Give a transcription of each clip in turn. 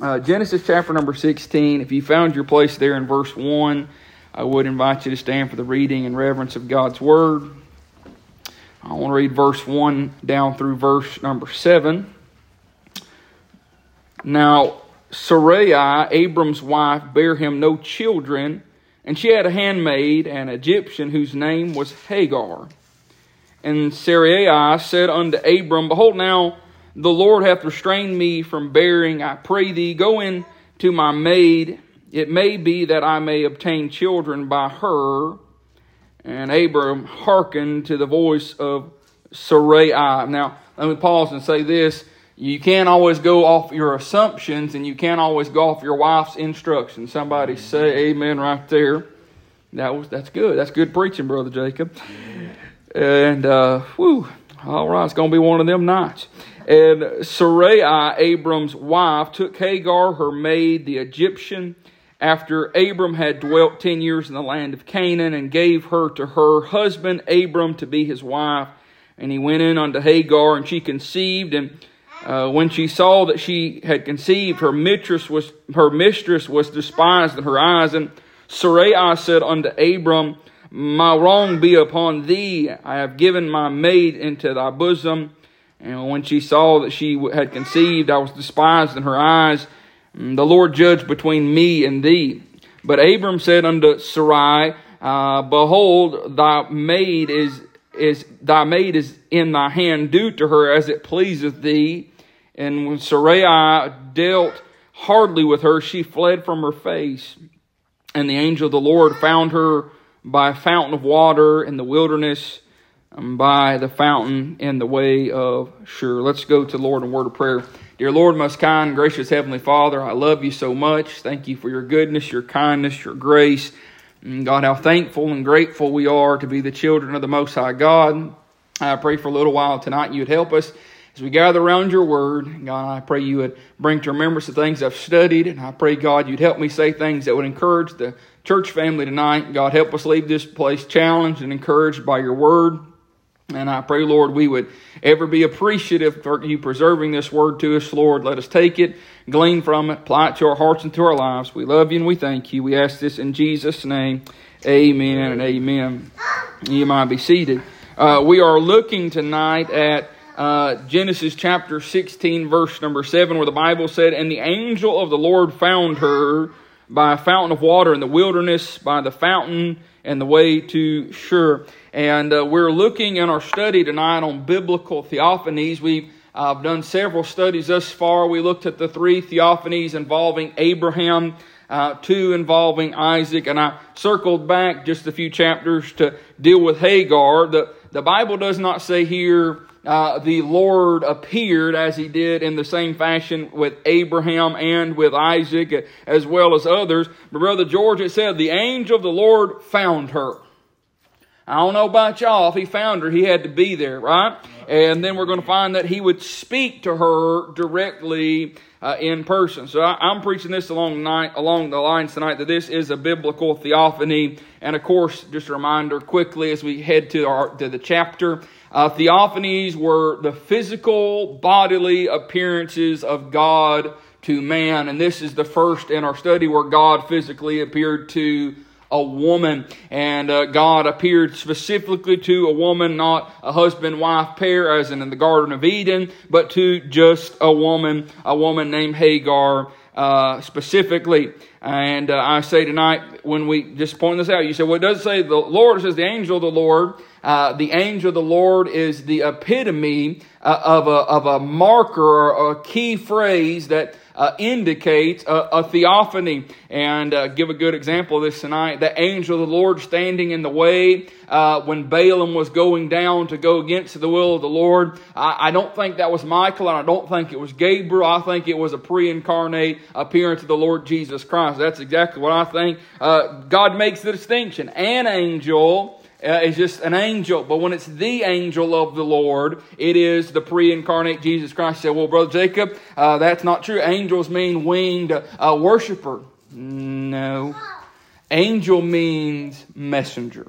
Uh, Genesis chapter number 16. If you found your place there in verse 1, I would invite you to stand for the reading and reverence of God's Word. I want to read verse 1 down through verse number 7. Now, Sarai, Abram's wife, bare him no children, and she had a handmaid, an Egyptian, whose name was Hagar. And Sarai said unto Abram, Behold, now the Lord hath restrained me from bearing. I pray thee, go in to my maid. It may be that I may obtain children by her. And Abram hearkened to the voice of Sarai. Now, let me pause and say this. You can't always go off your assumptions and you can't always go off your wife's instructions. Somebody say amen right there. That was that's good. That's good preaching, Brother Jacob. And uh whew, all right, it's gonna be one of them nights. And Sarai, Abram's wife, took Hagar, her maid, the Egyptian, after Abram had dwelt ten years in the land of Canaan, and gave her to her husband Abram to be his wife. And he went in unto Hagar, and she conceived, and uh, when she saw that she had conceived, her mistress was her mistress was despised in her eyes. And Sarai said unto Abram, My wrong be upon thee. I have given my maid into thy bosom. And when she saw that she had conceived, I was despised in her eyes. The Lord judged between me and thee. But Abram said unto Sarai, uh, Behold, thy maid is is thy maid is in thy hand, do to her as it pleaseth thee. And when Sarai dealt hardly with her, she fled from her face. And the angel of the Lord found her by a fountain of water in the wilderness, and by the fountain in the way of Shur. Let's go to Lord in word of prayer. Dear Lord, most kind, gracious Heavenly Father, I love you so much. Thank you for your goodness, your kindness, your grace. And God, how thankful and grateful we are to be the children of the Most High God. I pray for a little while tonight you'd help us as we gather around your word, God, I pray you would bring to remembrance the things I've studied, and I pray, God, you'd help me say things that would encourage the church family tonight. God, help us leave this place challenged and encouraged by your word. And I pray, Lord, we would ever be appreciative for you preserving this word to us, Lord. Let us take it, glean from it, apply it to our hearts and to our lives. We love you and we thank you. We ask this in Jesus' name. Amen and amen. You might be seated. Uh, we are looking tonight at uh, Genesis chapter 16, verse number 7, where the Bible said, And the angel of the Lord found her by a fountain of water in the wilderness, by the fountain and the way to Shur. And uh, we're looking in our study tonight on biblical theophanies. We've uh, done several studies thus far. We looked at the three theophanies involving Abraham, uh, two involving Isaac, and I circled back just a few chapters to deal with Hagar. The, the Bible does not say here uh, the Lord appeared as he did in the same fashion with Abraham and with Isaac as well as others. But Brother George, it said, the angel of the Lord found her. I don't know about y'all. If he found her, he had to be there, right? And then we're going to find that he would speak to her directly uh, in person. So I, am preaching this along, night, along the lines tonight that this is a biblical theophany. And of course, just a reminder quickly as we head to, our, to the chapter, uh, theophanies were the physical, bodily appearances of God to man. And this is the first in our study where God physically appeared to a woman. And uh, God appeared specifically to a woman, not a husband wife pair, as in, in the Garden of Eden, but to just a woman, a woman named Hagar. Uh, specifically, and uh, I say tonight, when we just point this out, you say, well, it does say the Lord, says the angel of the Lord. Uh, the angel of the Lord is the epitome uh, of, a, of a marker or a key phrase that uh, indicates a, a, theophany. And uh, give a good example of this tonight. The angel of the Lord standing in the way uh, when Balaam was going down to go against the will of the Lord. I, I, don't think that was Michael, and I don't think it was Gabriel. I think it was a pre incarnate appearance of the Lord Jesus Christ. That's exactly what I think. Uh, God makes the distinction. An angel uh, is just an angel. But when it's the angel of the Lord, it is the pre incarnate Jesus Christ. You say, well, Brother Jacob, uh, that's not true. Angels mean winged uh, worshiper. No. Angel means messenger.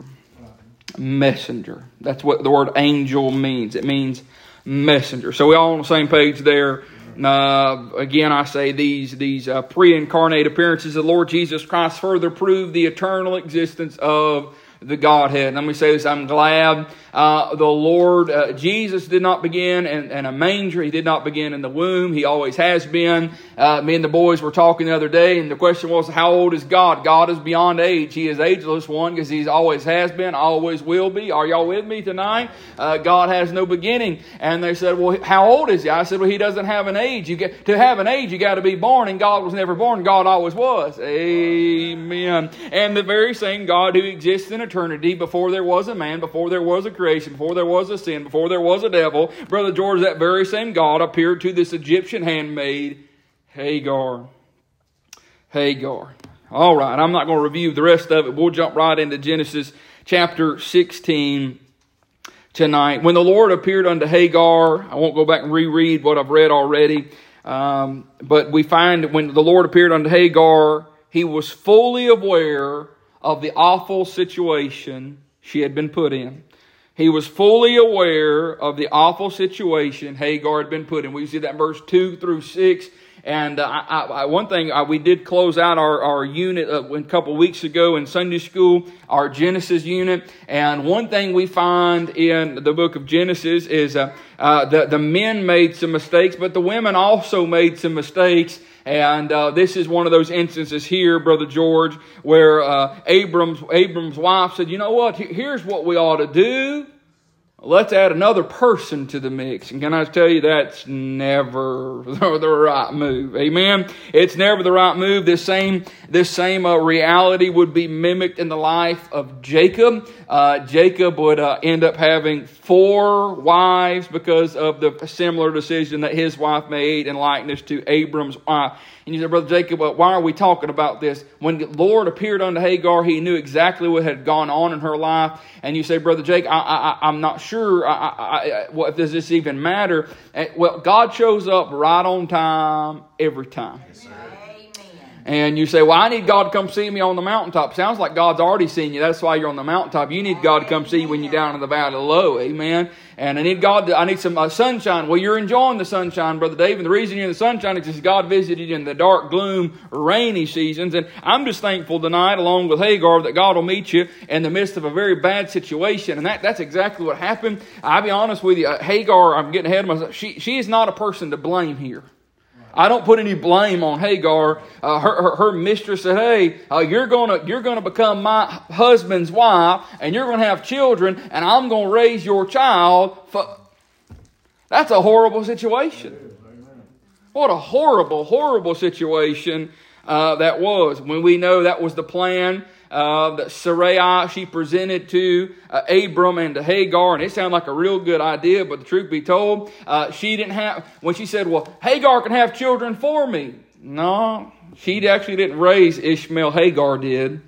Messenger. That's what the word angel means. It means messenger. So we all on the same page there. Uh, again, I say these these uh, pre-incarnate appearances of the Lord Jesus Christ further prove the eternal existence of the Godhead. Let me say this: I'm glad uh, the Lord uh, Jesus did not begin in, in, a manger. He did not begin in the womb. He always has been. Uh, me and the boys were talking the other day, and the question was, "How old is God?" God is beyond age. He is ageless one because He always has been, always will be. Are y'all with me tonight? Uh, God has no beginning. And they said, "Well, how old is He?" I said, "Well, He doesn't have an age. You get to have an age, you got to be born, and God was never born. God always was." Amen. And the very same God who exists in eternity before there was a man, before there was a creation, before there was a sin, before there was a devil, Brother George, that very same God appeared to this Egyptian handmaid, Hagar. Hagar. All right, I'm not going to review the rest of it. We'll jump right into Genesis chapter 16 tonight. When the Lord appeared unto Hagar, I won't go back and reread what I've read already, um, but we find that when the Lord appeared unto Hagar, he was fully aware of the awful situation she had been put in. He was fully aware of the awful situation Hagar had been put in. We see that in verse 2 through 6. And uh, I, I, one thing, uh, we did close out our, our unit uh, a couple weeks ago in Sunday school, our Genesis unit. And one thing we find in the book of Genesis is uh, uh, the, the men made some mistakes, but the women also made some mistakes. And uh, this is one of those instances here, Brother George, where uh, Abram's, Abram's wife said, You know what? Here's what we ought to do. Let's add another person to the mix. And can I tell you that's never the right move. Amen. It's never the right move. This same, this same uh, reality would be mimicked in the life of Jacob. Uh, Jacob would uh, end up having four wives because of the similar decision that his wife made in likeness to Abram's wife. And you say, Brother Jacob, why are we talking about this? When the Lord appeared unto Hagar, he knew exactly what had gone on in her life. And you say, Brother Jake, I, am not sure I, I, what, does this even matter. Eh, well, God shows up right on time every time. Yes, and you say, Well, I need God to come see me on the mountaintop. Sounds like God's already seen you. That's why you're on the mountaintop. You need God to come see you when you're down in the valley low. Amen. And I need God to, I need some uh, sunshine. Well, you're enjoying the sunshine, Brother Dave. And the reason you're in the sunshine is because God visited you in the dark, gloom, rainy seasons. And I'm just thankful tonight, along with Hagar, that God will meet you in the midst of a very bad situation. And that, that's exactly what happened. I'll be honest with you. Uh, Hagar, I'm getting ahead of myself. She, she is not a person to blame here. I don't put any blame on Hagar. Uh, her, her, her, mistress said, "Hey, uh, you're gonna you're gonna become my husband's wife, and you're gonna have children, and I'm gonna raise your child." For... That's a horrible situation. What a horrible, horrible situation uh, that was. When we know that was the plan uh, that Sarai she presented to uh, Abram and to Hagar, and it sounded like a real good idea. But the truth be told, uh, she didn't have when she said, "Well, Hagar can have children for me." No, she actually didn't raise Ishmael. Hagar did.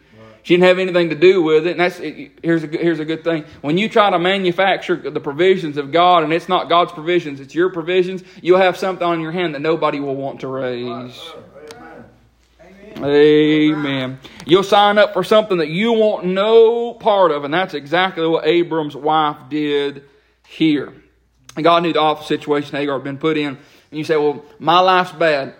She didn't have anything to do with it. And that's here's a here's a good thing. When you try to manufacture the provisions of God, and it's not God's provisions, it's your provisions, you'll have something on your hand that nobody will want to raise. Amen. You'll sign up for something that you want no part of, and that's exactly what Abram's wife did here. And God knew the awful situation Hagar had been put in. And you say, well, my life's bad.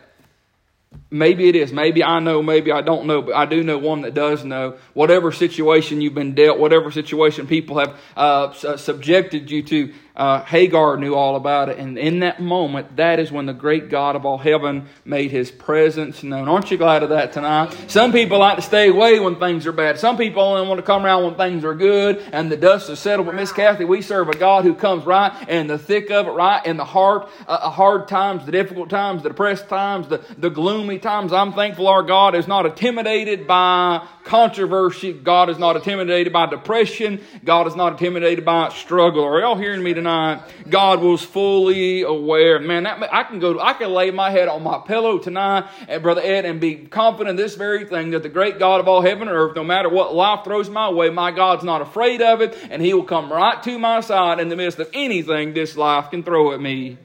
Maybe it is. Maybe I know. Maybe I don't know. But I do know one that does know. Whatever situation you've been dealt, whatever situation people have uh, subjected you to, uh, Hagar knew all about it. And in that moment, that is when the great God of all heaven made his presence known. Aren't you glad of that tonight? Some people like to stay away when things are bad. Some people only want to come around when things are good and the dust is settled. But Miss Kathy, we serve a God who comes right in the thick of it, right in the heart, uh, hard times, the difficult times, the depressed times, the, the gloomy times. I'm thankful our God is not intimidated by controversy. God is not intimidated by depression. God is not intimidated by struggle. Are y'all hearing me tonight? God was fully aware. Man, that, I can go, I can lay my head on my pillow tonight, and Brother Ed, and be confident in this very thing that the great God of all heaven and earth, no matter what life throws my way, my God's not afraid of it, and He will come right to my side in the midst of anything this life can throw at me.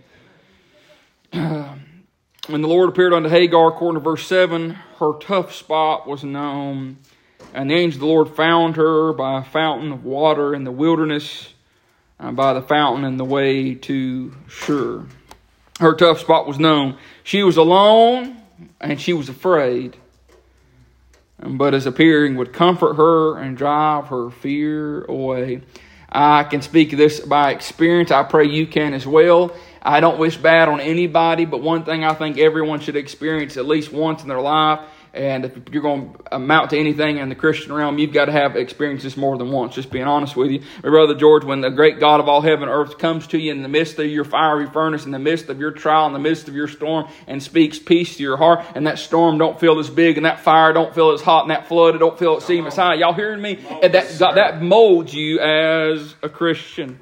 when the Lord appeared unto Hagar, according to verse 7, her tough spot was known. And the angel of the Lord found her by a fountain of water in the wilderness, and by the fountain in the way to Shur. her tough spot was known. She was alone and she was afraid. But his appearing would comfort her and drive her fear away. I can speak this by experience. I pray you can as well. I don't wish bad on anybody, but one thing I think everyone should experience at least once in their life and if you're going to amount to anything in the Christian realm, you've got to have experiences more than once. Just being honest with you. My brother George, when the great God of all heaven and earth comes to you in the midst of your fiery furnace, in the midst of your trial, in the midst of your storm, and speaks peace to your heart, and that storm don't feel as big, and that fire don't feel as hot, and that flood don't feel it seem as high. Y'all hearing me? And that, that molds you as a Christian.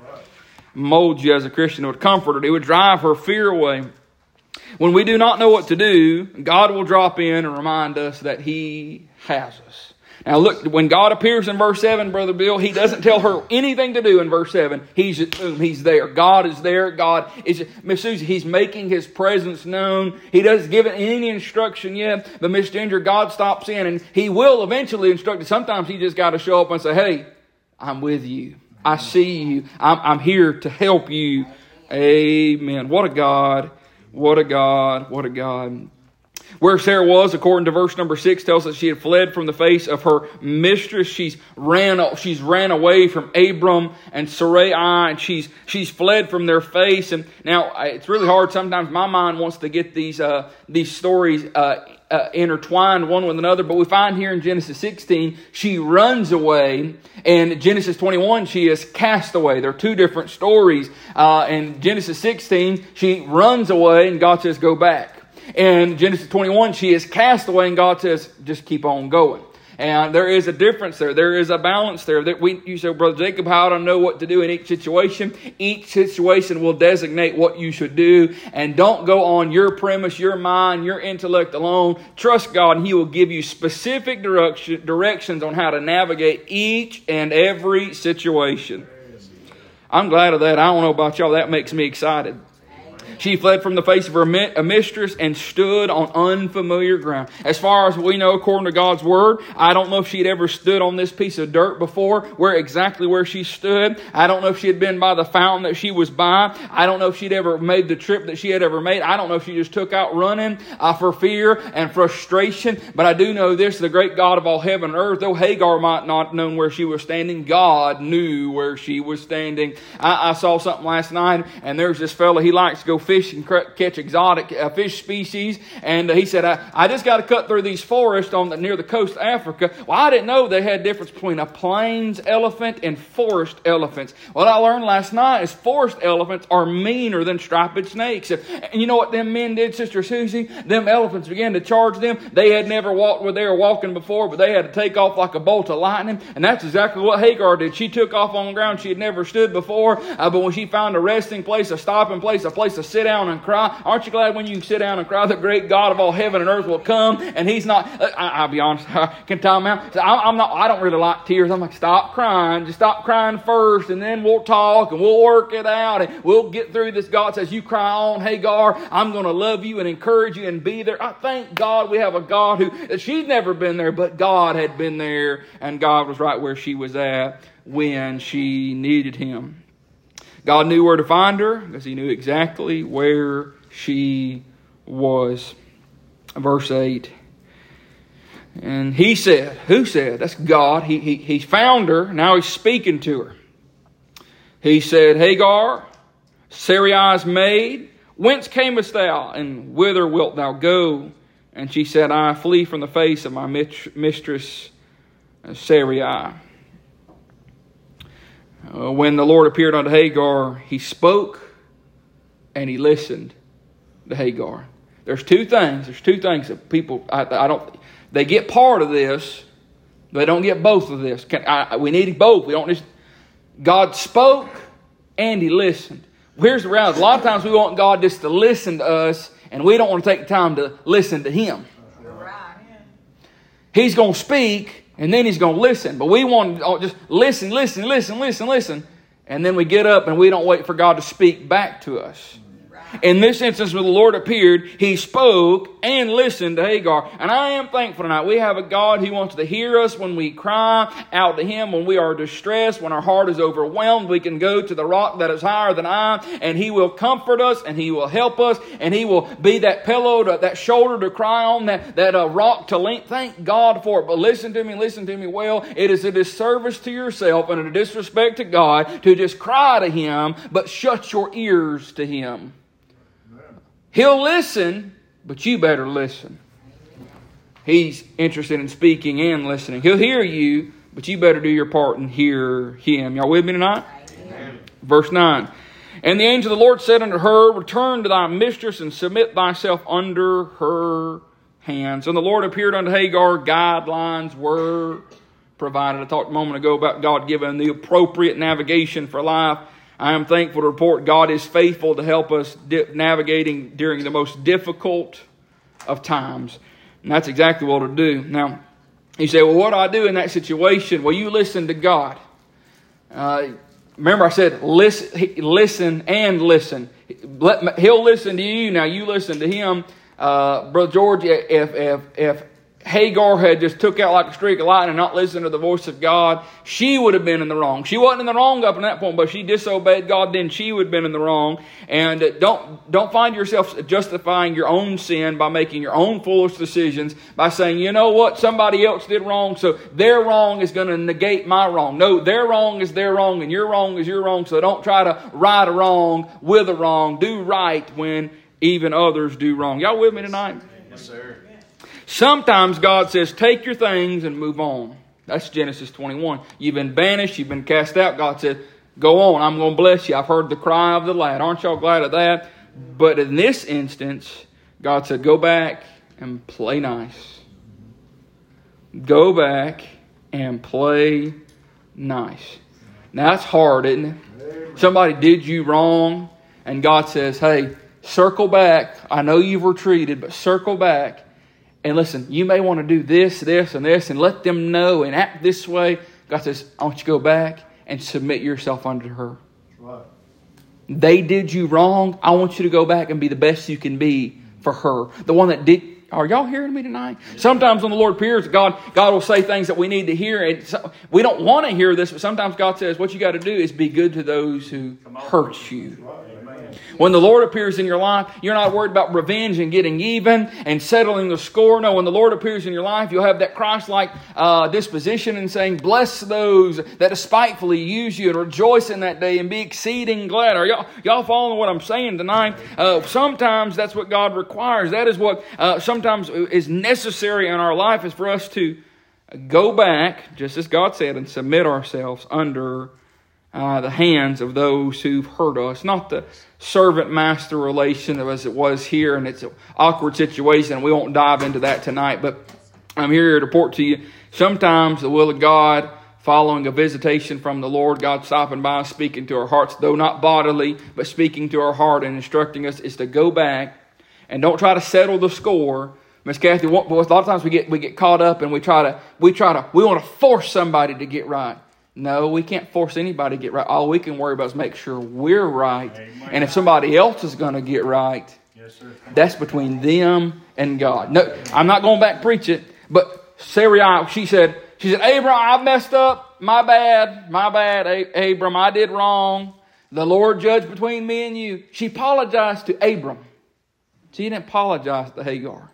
Molds you as a Christian. It would comfort her. It would drive her fear away. When we do not know what to do, God will drop in and remind us that He has us. Now look, when God appears in verse 7, Brother Bill, He doesn't tell her anything to do in verse 7. He's boom, He's there. God is there. God is, Miss Susie, He's making His presence known. He doesn't give any instruction yet, but Miss Ginger, God stops in and He will eventually instruct you. Sometimes He just got to show up and say, hey, I'm with you. I see you. I'm, I'm here to help you. Amen. What a God what a God. What a God. Where Sarah was, according to verse number six, tells us she had fled from the face of her mistress. She's ran, she's ran away from Abram and Sarai, and she's she's fled from their face. And now it's really hard. Sometimes my mind wants to get these uh, these stories uh, uh, intertwined one with another, but we find here in Genesis 16, she runs away, and Genesis 21, she is cast away. There are two different stories. Uh, in Genesis 16, she runs away, and God says, Go back. In Genesis 21, she is cast away, and God says, Just keep on going. And there is a difference there. There is a balance there. That we, you say, Brother Jacob, how do I know what to do in each situation? Each situation will designate what you should do. And don't go on your premise, your mind, your intellect alone. Trust God, and He will give you specific direction, directions on how to navigate each and every situation. I'm glad of that. I don't know about y'all. That makes me excited. She fled from the face of her mistress and stood on unfamiliar ground. As far as we know, according to God's word, I don't know if she had ever stood on this piece of dirt before, where exactly where she stood. I don't know if she had been by the fountain that she was by. I don't know if she'd ever made the trip that she had ever made. I don't know if she just took out running uh, for fear and frustration. But I do know this: the great God of all heaven and earth, though Hagar might not have known where she was standing, God knew where she was standing. I, I saw something last night, and there's this fellow. He likes to go fish and catch exotic uh, fish species. And uh, he said, I, I just got to cut through these forests on the, near the coast of Africa. Well, I didn't know they had difference between a plains elephant and forest elephants. What I learned last night is forest elephants are meaner than striped snakes. And you know what them men did, Sister Susie? Them elephants began to charge them. They had never walked where they were walking before, but they had to take off like a bolt of lightning. And that's exactly what Hagar did. She took off on ground she had never stood before. Uh, but when she found a resting place, a stopping place, a place to sit down and cry. Aren't you glad when you sit down and cry? The great God of all heaven and earth will come, and He's not. Uh, I, will be honest. I can time out. I, am not. I don't really like tears. I'm like, stop crying. Just stop crying first, and then we'll talk and we'll work it out, and we'll get through this. God says, "You cry on, Hagar. I'm going to love you and encourage you and be there." I thank God we have a God who she's never been there, but God had been there, and God was right where she was at when she needed Him. God knew where to find her because he knew exactly where she was. Verse 8. And he said, Who said? That's God. He, he, he found her. Now he's speaking to her. He said, Hagar, Sarai's maid, whence camest thou, and whither wilt thou go? And she said, I flee from the face of my mistress uh, Sarai. Uh, when the Lord appeared unto Hagar, he spoke and he listened to Hagar. There's two things. There's two things that people, I, I don't, they get part of this, they don't get both of this. Can, I, we need both. We don't just, God spoke and he listened. Here's the reality. A lot of times we want God just to listen to us, and we don't want to take the time to listen to him. He's going to speak, and then he's going to listen. But we want to just listen, listen, listen, listen, listen. And then we get up and we don't wait for God to speak back to us. In this instance, when the Lord appeared, He spoke and listened to Hagar. And I am thankful tonight. We have a God who wants to hear us when we cry out to Him, when we are distressed, when our heart is overwhelmed. We can go to the rock that is higher than I, and He will comfort us, and He will help us, and He will be that pillow, to, that shoulder to cry on, that, that uh, rock to lean. Thank God for it. But listen to me, listen to me well. It is a disservice to yourself and a disrespect to God to just cry to Him, but shut your ears to Him. He'll listen, but you better listen. He's interested in speaking and listening. He'll hear you, but you better do your part and hear him. Y'all with me tonight? Amen. Verse 9. And the angel of the Lord said unto her, Return to thy mistress and submit thyself under her hands. And the Lord appeared unto Hagar. Guidelines were provided. I talked a moment ago about God giving the appropriate navigation for life. I am thankful to report God is faithful to help us di- navigating during the most difficult of times. And that's exactly what to do. Now, you say, well, what do I do in that situation? Well, you listen to God. Uh, remember, I said, listen, listen and listen. Let, he'll listen to you. Now, you listen to him. Uh, Brother George, if, if, if Hagar had just took out like a streak of lightning and not listened to the voice of God, she would have been in the wrong. She wasn't in the wrong up to that point, but she disobeyed God, then she would have been in the wrong. And don't, don't find yourself justifying your own sin by making your own foolish decisions by saying, you know what, somebody else did wrong, so their wrong is going to negate my wrong. No, their wrong is their wrong, and your wrong is your wrong, so don't try to right a wrong with a wrong. Do right when even others do wrong. Y'all with me tonight? Yes, sir. Sometimes God says, take your things and move on. That's Genesis 21. You've been banished, you've been cast out. God said, go on, I'm going to bless you. I've heard the cry of the lad. Aren't y'all glad of that? But in this instance, God said, go back and play nice. Go back and play nice. Now that's hard, isn't it? Somebody did you wrong, and God says, hey, circle back. I know you've retreated, but circle back and listen, you may want to do this, this, and this, and let them know and act this way. God says, I want you to go back and submit yourself under her. Right. They did you wrong. I want you to go back and be the best you can be for her. The one that did. Are y'all hearing me tonight? Sometimes when the Lord appears, God, God will say things that we need to hear. And so, we don't want to hear this, but sometimes God says, what you got to do is be good to those who hurt you. When the Lord appears in your life, you're not worried about revenge and getting even and settling the score. No, when the Lord appears in your life, you'll have that Christ like uh, disposition and saying, Bless those that despitefully use you and rejoice in that day and be exceeding glad. Are y'all, y'all following what I'm saying tonight? Uh, sometimes that's what God requires. That is what uh, sometimes is necessary in our life is for us to go back, just as God said, and submit ourselves under uh, the hands of those who've hurt us. Not the servant master relation as it was here, and it's an awkward situation. We won't dive into that tonight, but I'm here to report to you. Sometimes the will of God, following a visitation from the Lord, God stopping by, speaking to our hearts, though not bodily, but speaking to our heart and instructing us, is to go back and don't try to settle the score. Miss Kathy, a lot of times we get we get caught up and we try to we try to we want to force somebody to get right. No, we can't force anybody to get right. All we can worry about is make sure we're right. Amen. And if somebody else is going to get right, yes, that's between them and God. No, I'm not going back preach it. But Sarai, she said, she said, Abram, I messed up. My bad. My bad, Abram. I did wrong. The Lord judged between me and you. She apologized to Abram. She didn't apologize to Hagar.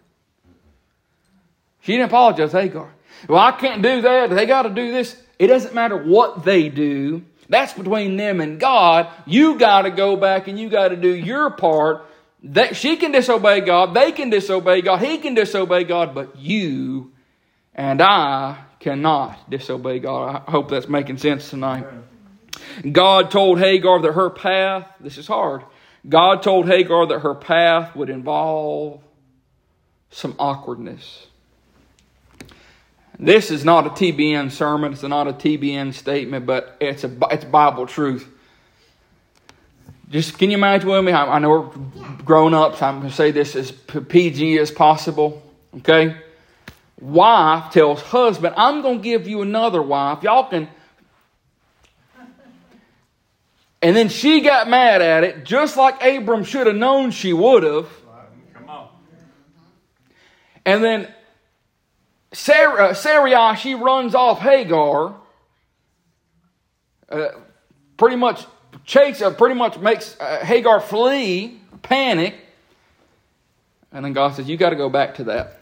She didn't apologize to Hagar. Well, I can't do that. They got to do this. It doesn't matter what they do. That's between them and God. You got to go back and you got to do your part. That she can disobey God, they can disobey God, he can disobey God, but you and I cannot disobey God. I hope that's making sense tonight. God told Hagar that her path, this is hard. God told Hagar that her path would involve some awkwardness. This is not a TBN sermon. It's not a TBN statement, but it's a it's Bible truth. Just can you imagine with me? I, I know we're grown ups. I'm going to say this as PG as possible. Okay, wife tells husband, "I'm going to give you another wife. Y'all can." And then she got mad at it, just like Abram should have known she would have. Come on. And then Sarah, uh, Sarai, she runs off Hagar. Uh, pretty much chase, uh, pretty much makes uh, Hagar flee, panic. And then God says, You got to go back to that.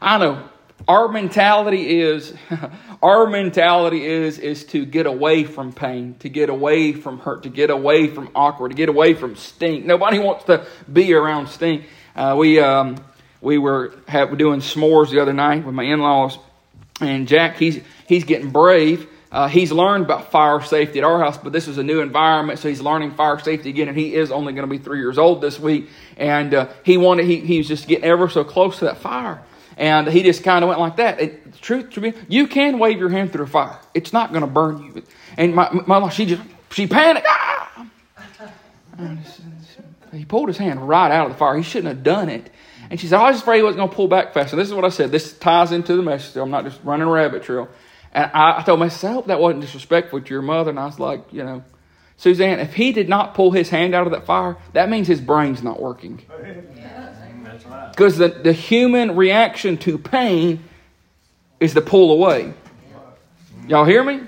I know. Our mentality is our mentality is is to get away from pain, to get away from hurt, to get away from awkward, to get away from stink. Nobody wants to be around stink. Uh, we um, we were doing s'mores the other night with my in-laws, and Jack he's he's getting brave. Uh, he's learned about fire safety at our house, but this is a new environment, so he's learning fire safety again. And he is only going to be three years old this week, and uh, he wanted he he was just getting ever so close to that fire. And he just kind of went like that. It, truth to be, you can wave your hand through a fire. It's not going to burn you. And my, my she just, she panicked. Ah! He pulled his hand right out of the fire. He shouldn't have done it. And she said, I was afraid he wasn't going to pull back fast. And this is what I said. This ties into the message. I'm not just running a rabbit trail. And I, I told myself, I hope that wasn't disrespectful to your mother. And I was like, you know, Suzanne, if he did not pull his hand out of that fire, that means his brain's not working. Because the, the human reaction to pain is to pull away. Y'all hear me?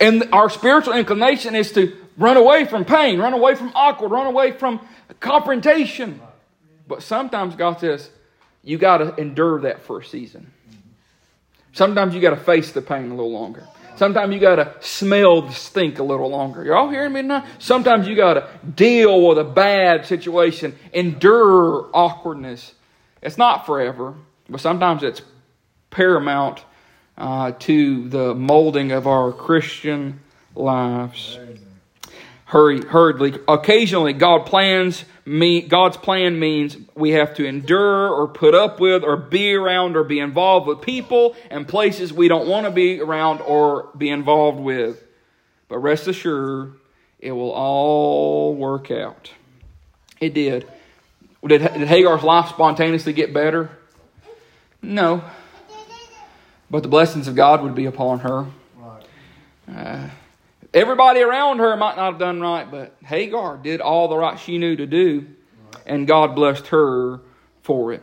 And our spiritual inclination is to run away from pain, run away from awkward, run away from confrontation. But sometimes God says, you got to endure that for a season. Sometimes you got to face the pain a little longer. Sometimes you got to smell the stink a little longer. You're all hearing me now? Sometimes you got to deal with a bad situation, endure awkwardness. It's not forever, but sometimes it's paramount uh, to the molding of our Christian lives. Hurry, hurriedly. Occasionally, God plans me. God's plan means we have to endure or put up with or be around or be involved with people and places we don't want to be around or be involved with. But rest assured, it will all work out. It did. Did, did Hagar's life spontaneously get better? No. But the blessings of God would be upon her. Uh, everybody around her might not have done right, but Hagar did all the right she knew to do, and God blessed her for it.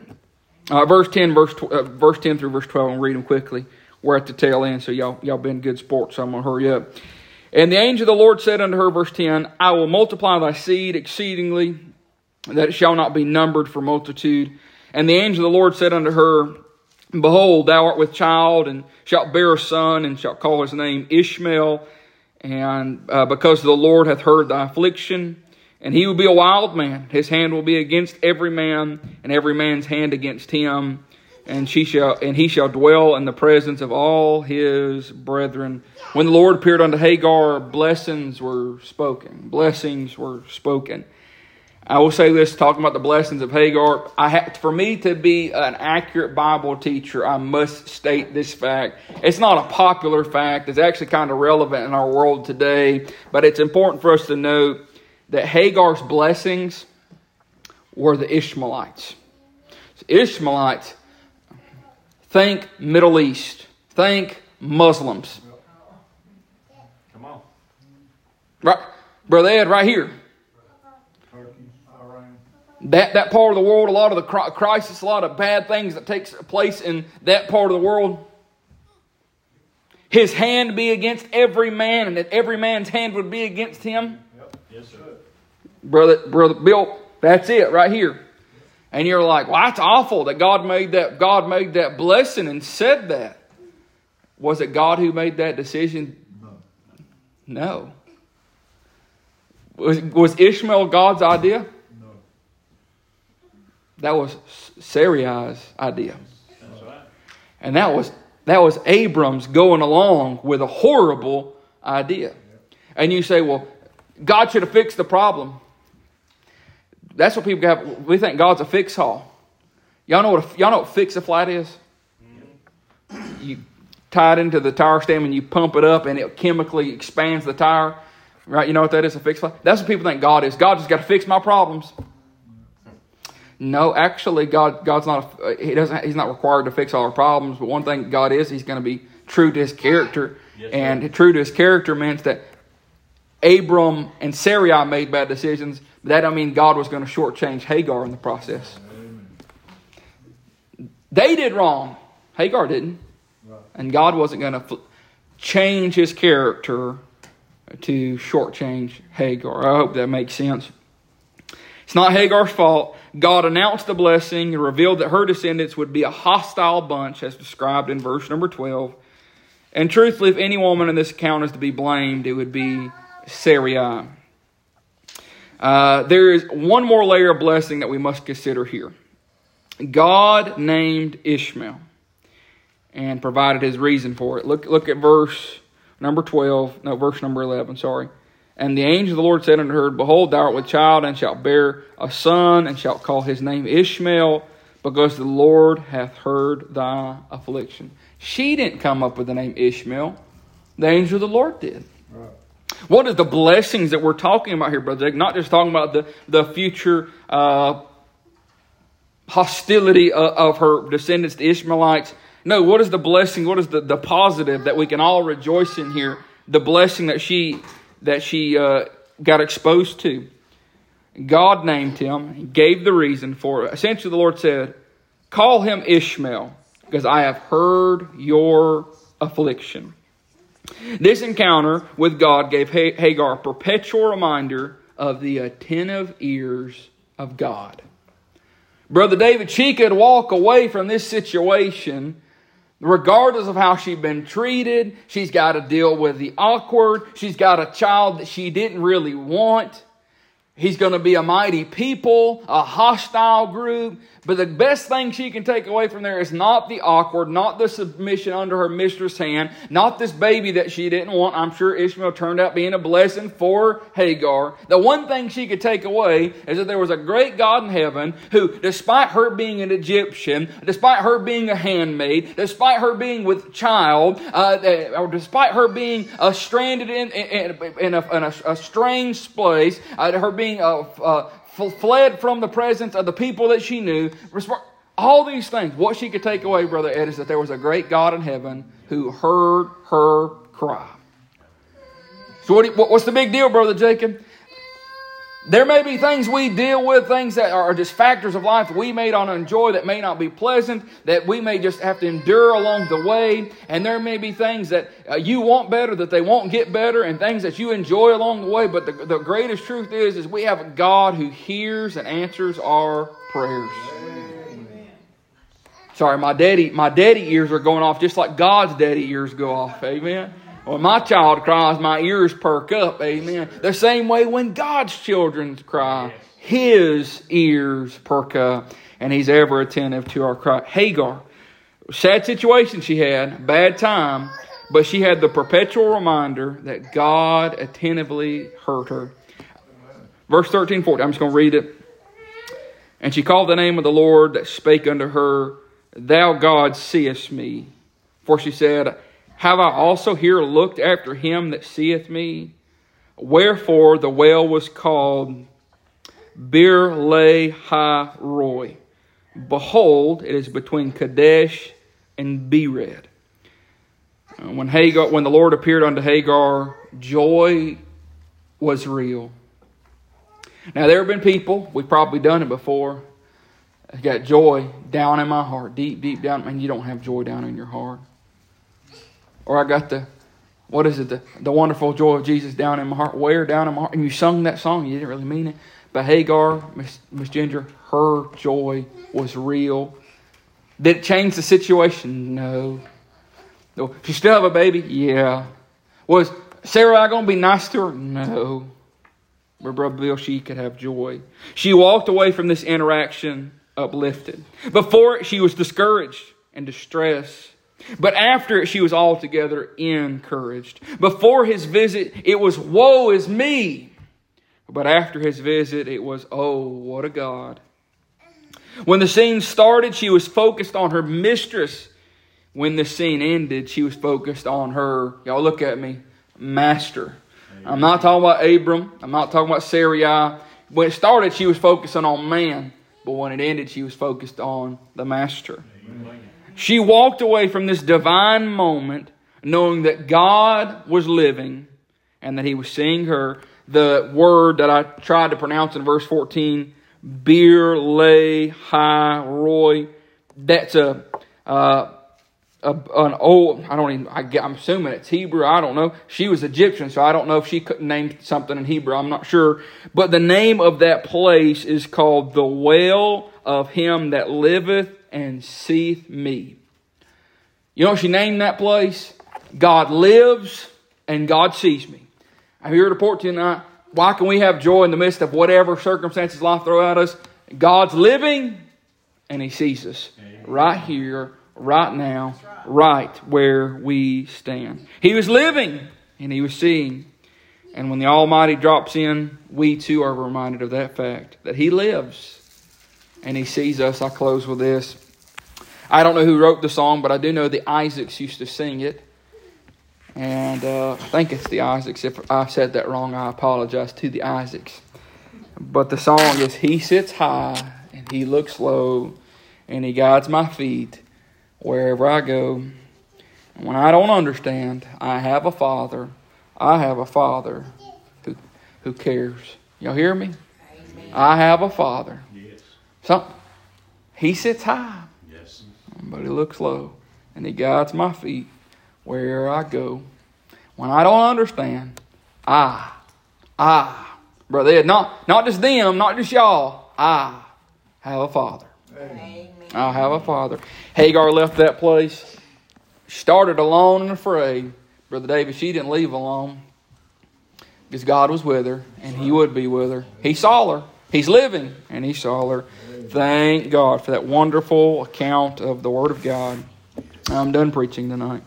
Uh, verse 10, verse, uh, verse 10 through verse 12, I'll read them quickly. We're at the tail end, so y'all, y'all been good sports, so I'm to hurry up. And the angel of the Lord said unto her, verse 10, I will multiply thy seed exceedingly, that it shall not be numbered for multitude. And the angel of the Lord said unto her, Behold, thou art with child, and shalt bear a son, and shalt call his name Ishmael. And uh, because the Lord hath heard thy affliction, and he will be a wild man, his hand will be against every man, and every man's hand against him. And she shall, and he shall dwell in the presence of all his brethren. When the Lord appeared unto Hagar, blessings were spoken. Blessings were spoken. I will say this, talking about the blessings of Hagar. I have, for me to be an accurate Bible teacher, I must state this fact. It's not a popular fact. It's actually kind of relevant in our world today, but it's important for us to note that Hagar's blessings were the Ishmaelites. Ishmaelites, think Middle East, think Muslims. Come on. Right, brother Ed, right here. That, that part of the world, a lot of the crisis, a lot of bad things that takes place in that part of the world. His hand be against every man, and that every man's hand would be against him. Yep. Yes, sir. Brother, brother Bill, that's it right here. And you're like, well, that's awful that God made that. God made that blessing and said that. Was it God who made that decision? No. Was, was Ishmael God's idea? That was Sarai's idea. And that was that was Abram's going along with a horrible idea. And you say, well, God should have fixed the problem. That's what people have. We think God's a fix all. Y'all know what a, y'all know what fix a flat is? You tie it into the tire stem and you pump it up and it chemically expands the tire. Right? You know what that is? A fix flat. That's what people think God is. God just got to fix my problems. No, actually, God, God's not. He doesn't. He's not required to fix all our problems. But one thing God is, He's going to be true to His character, Yes, and true to His character means that Abram and Sarai made bad decisions, but that don't mean God was going to shortchange Hagar in the process. They did wrong. Hagar didn't. And God wasn't going to change his character to shortchange Hagar. I hope that makes sense. It's not Hagar's fault. God announced the blessing and revealed that her descendants would be a hostile bunch, as described in verse number 12. And truthfully, if any woman in this account is to be blamed, it would be Sarai. Uh, there is one more layer of blessing that we must consider here. God named Ishmael and provided his reason for it. Look, look at verse number 12, no, verse number 11, sorry. And the angel of the Lord said unto her, Behold, thou art with child, and shalt bear a son, and shalt call his name Ishmael, because the Lord hath heard thy affliction. She didn't come up with the name Ishmael, the angel of the Lord did. Right. What is the blessings that we're talking about here, Brother Jake? Not just talking about the, the future uh, hostility of, of her descendants, the Ishmaelites. No, what is the blessing? What is the, the positive that we can all rejoice in here? The blessing that she that she uh, got exposed to. God named him, he gave the reason for it. Essentially, the Lord said, Call him Ishmael, because I have heard your affliction. This encounter with God gave Hagar a perpetual reminder of the attentive ears of God. Brother David, she could walk away from this situation regardless of how she's been treated. She's got to deal with the awkward. She's got a child that she didn't really want. He's going to be a mighty people, a hostile group. But the best thing she can take away from there is not the awkward, not the submission under her mistress' hand, not this baby that she didn't want. I'm sure Ishmael turned out being a blessing for Hagar. The one thing she could take away is that there was a great God in heaven who, despite her being an Egyptian, despite her being a handmaid, despite her being with child, uh, or despite her being uh, stranded in, in, in, a, in a, a, strange place, uh, her being uh, uh, fled from the presence of the people that she knew. All these things, what she could take away, Brother Ed, is that there was a great God in heaven who heard her cry. So, what, what's the big deal, Brother Jacob? There may be things we deal with, things that are just factors of life we may not enjoy, that may not be pleasant, that we may just have to endure along the way. And there may be things that uh, you want better, that they won't get better, and things that you enjoy along the way. But the, the greatest truth is, is we have a God who hears and answers our prayers. Amen. Sorry, my daddy, my daddy ears are going off just like God's daddy ears go off. Amen. When my child cries, my ears perk up. Amen. The same way when God's children cry, his ears perk up, and he's ever attentive to our cry. Hagar, sad situation she had, bad time, but she had the perpetual reminder that God attentively heard her. Verse 13, 14, I'm just going to read it. And she called the name of the Lord that spake unto her, Thou God seest me. For she said, have I also here looked after him that seeth me? Wherefore the well was called Bir Ha Roy. Behold, it is between Kadesh and Bered. Uh, when Hagar, when the Lord appeared unto Hagar, joy was real. Now there have been people, we've probably done it before. I got joy down in my heart, deep, deep down, and you don't have joy down in your heart. Or I got the, what is it, the, the wonderful joy of Jesus down in my heart, where down in my heart. And you sung that song, you didn't really mean it. But Hagar, Miss, Miss Ginger, her joy was real. Did it change the situation? No. She still have a baby? Yeah. Was Sarah going to be nice to her? No. But Brother Bill, she could have joy. She walked away from this interaction uplifted. Before it, she was discouraged and distressed. But after it, she was altogether encouraged. Before his visit, it was, Woe is me! But after his visit, it was, Oh, what a God. When the scene started, she was focused on her mistress. When the scene ended, she was focused on her, y'all look at me, master. I'm not talking about Abram. I'm not talking about Sarai. When it started, she was focusing on man. But when it ended, she was focused on the master. Amen. She walked away from this divine moment knowing that God was living and that he was seeing her. The word that I tried to pronounce in verse 14, Beer Le Hi Roy, that's a, uh, a, an old, I don't even, I, am assuming it's Hebrew, I don't know. She was Egyptian, so I don't know if she could name something in Hebrew, I'm not sure. But the name of that place is called the Well of Him that Liveth and Seeth Me. You know what she named that place? God lives and God sees me. I'm here to report to you tonight. Why can we have joy in the midst of whatever circumstances life throw at us? God's living and He sees us right here, right now, right where we stand. He was living and He was seeing. And when the Almighty drops in, we too are reminded of that fact that He lives and He sees us. I close with this. I don't know who wrote the song, but I do know the Isaacs used to sing it. And uh, I think it's the Isaacs. If I said that wrong, I apologize to the Isaacs. But the song is He sits high and He looks low and He guides my feet wherever I go. And when I don't understand, I have a Father. I have a Father who, who cares. Y'all hear me? Amen. I have a Father. Yes. So, he sits high. But He looks low and He guides my feet where I go. When I don't understand, I, I, brother Ed, not, not just them, not just y'all, I have a father. Amen. I have a father. Hagar left that place, started alone and afraid. Brother David, she didn't leave alone because God was with her and He would be with her. He saw her. He's living and He saw her. Thank God for that wonderful account of the Word of God. I'm done preaching tonight.